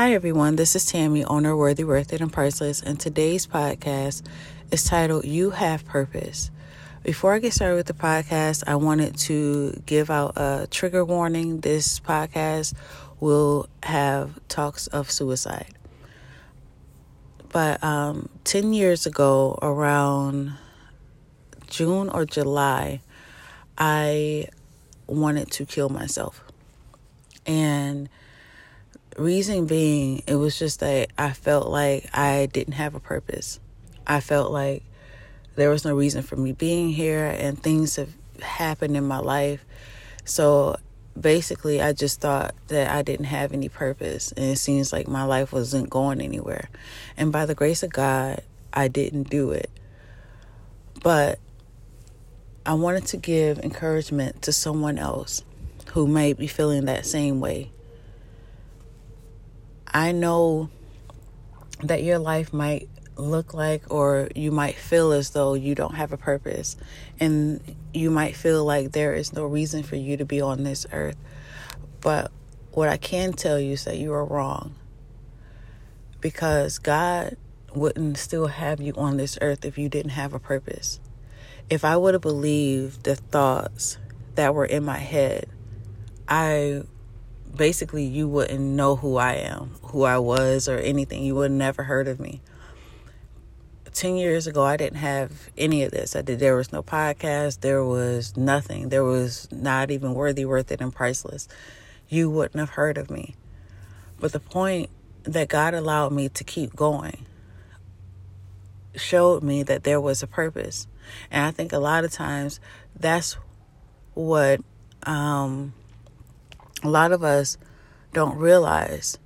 Hi, everyone. This is Tammy, owner Worthy, Worth It, and Priceless, and today's podcast is titled You Have Purpose. Before I get started with the podcast, I wanted to give out a trigger warning. This podcast will have talks of suicide. But um, 10 years ago, around June or July, I wanted to kill myself. And reason being, it was just that I felt like I didn't have a purpose. I felt like there was no reason for me being here, and things have happened in my life. So basically, I just thought that I didn't have any purpose, and it seems like my life wasn't going anywhere. And by the grace of God, I didn't do it. But I wanted to give encouragement to someone else who may be feeling that same way. I know that your life might look like, or you might feel as though you don't have a purpose, and you might feel like there is no reason for you to be on this earth. But what I can tell you is that you are wrong because God wouldn't still have you on this earth if you didn't have a purpose. If I would have believed the thoughts that were in my head, I basically you wouldn't know who I am, who I was, or anything. You would never heard of me. 10 years ago, I didn't have any of this. I did, there was no podcast. There was nothing. There was not even worthy, worth it, and priceless. You wouldn't have heard of me. But the point that God allowed me to keep going showed me that there was a purpose. And I think a lot of times that's what um, a lot of us don't realize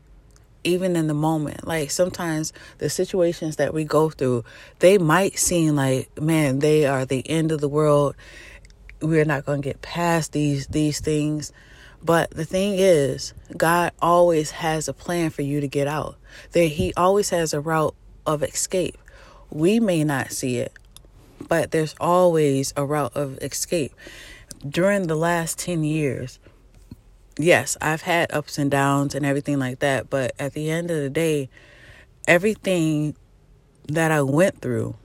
even in the moment like sometimes the situations that we go through they might seem like man they are the end of the world. We're not going to get past these these things. But the thing is god always has a plan for you to get out. That he always has a route of escape. We may not see it but there's always a route of escape. During the last 10 years yes, I've had ups and downs and everything like that, but at the end of the day, everything that I went through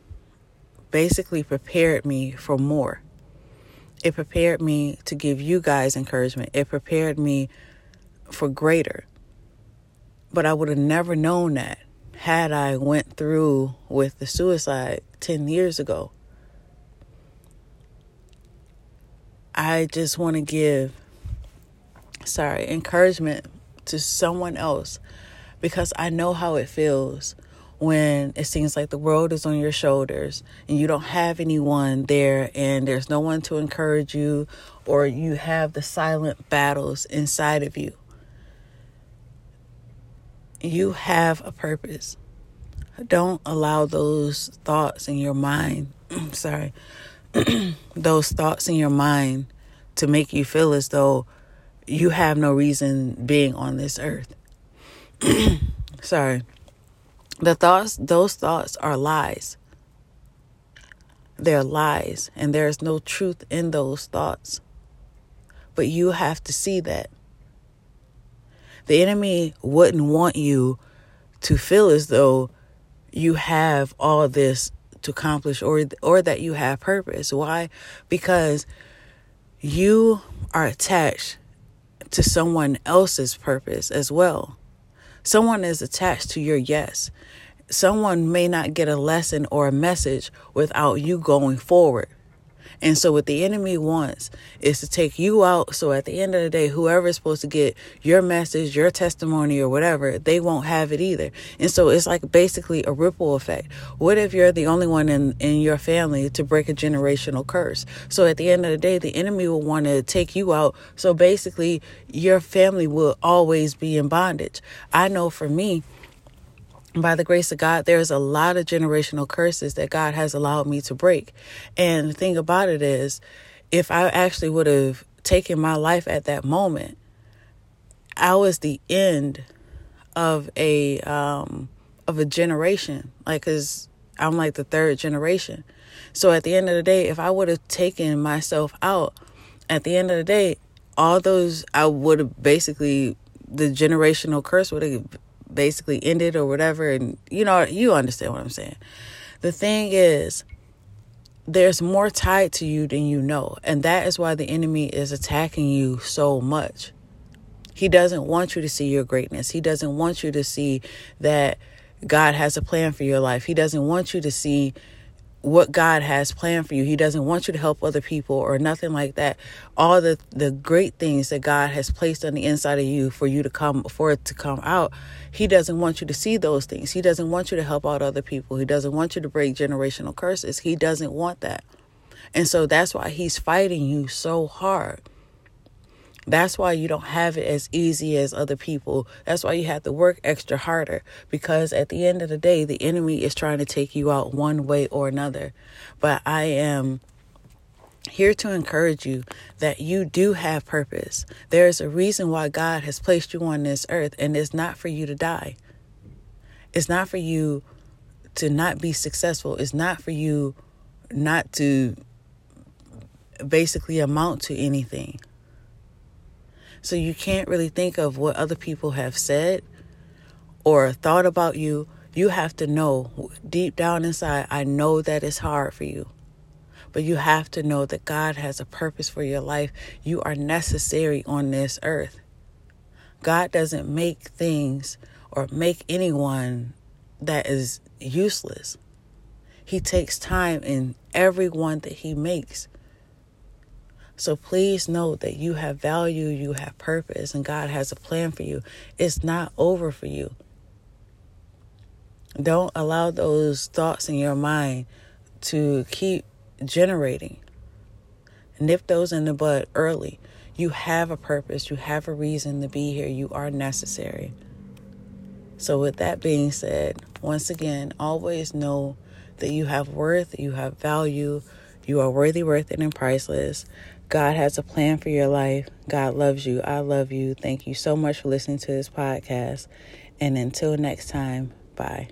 basically prepared me for more. It prepared me to give you guys encouragement. It prepared me for greater. But I would have never known that had I went through with the suicide 10 years ago. I just want to give sorry, encouragement to someone else because I know how it feels when it seems like the world is on your shoulders and you don't have anyone there and there's no one to encourage you or you have the silent battles inside of you. You have a purpose. Don't allow those thoughts in your mind, sorry, those thoughts in your mind to make you feel as though you have no reason being on this earth. Sorry. The thoughts, those thoughts are lies. They're lies, and there's no truth in those thoughts. But you have to see that. The enemy wouldn't want you to feel as though you have all this to accomplish or or that you have purpose. Why? Because you are attached to someone else's purpose as well. Someone is attached to your yes. Someone may not get a lesson or a message without you going forward. And so, what the enemy wants is to take you out. So, at the end of the day, whoever is supposed to get your message, your testimony, or whatever, they won't have it either. And so, it's like basically a ripple effect. What if you're the only one in, in your family to break a generational curse? So, at the end of the day, the enemy will want to take you out. So, basically, your family will always be in bondage. I know for me, by the grace of God, there's a lot of generational curses that God has allowed me to break. And the thing about it is, if I actually would have taken my life at that moment, I was the end of a um, of a generation. Like, cause I'm like the third generation. So at the end of the day, if I would have taken myself out, at the end of the day, all those I would have basically the generational curse would have basically ended or whatever. And you know, you understand what I'm saying. The thing is, there's more tied to you than you know. And that is why the enemy is attacking you so much. He doesn't want you to see your greatness. He doesn't want you to see that God has a plan for your life. He doesn't want you to see what God has planned for you. He doesn't want you to help other people or nothing like that. All the the great things that God has placed on the inside of you for you to come for it to come out. He doesn't want you to see those things. He doesn't want you to help out other people. He doesn't want you to break generational curses. He doesn't want that. And so that's why he's fighting you so hard. That's why you don't have it as easy as other people. That's why you have to work extra harder because at the end of the day, the enemy is trying to take you out one way or another. But I am here to encourage you that you do have purpose. There is a reason why God has placed you on this earth, and it's not for you to die. It's not for you to not be successful. It's not for you not to basically amount to anything. So you can't really think of what other people have said or thought about you. You have to know deep down inside, I know that it's hard for you. But you have to know that God has a purpose for your life. You are necessary on this earth. God doesn't make things or make anyone that is useless. He takes time in everyone that He makes. So please know that you have value, you have purpose, and God has a plan for you. It's not over for you. Don't allow those thoughts in your mind to keep generating. Nip those in the bud early. You have a purpose, you have a reason to be here, you are necessary. So, with that being said, once again, always know that you have worth, you have value, you are worthy, worth, and priceless. God has a plan for your life. God loves you. I love you. Thank you so much for listening to this podcast. And until next time, bye.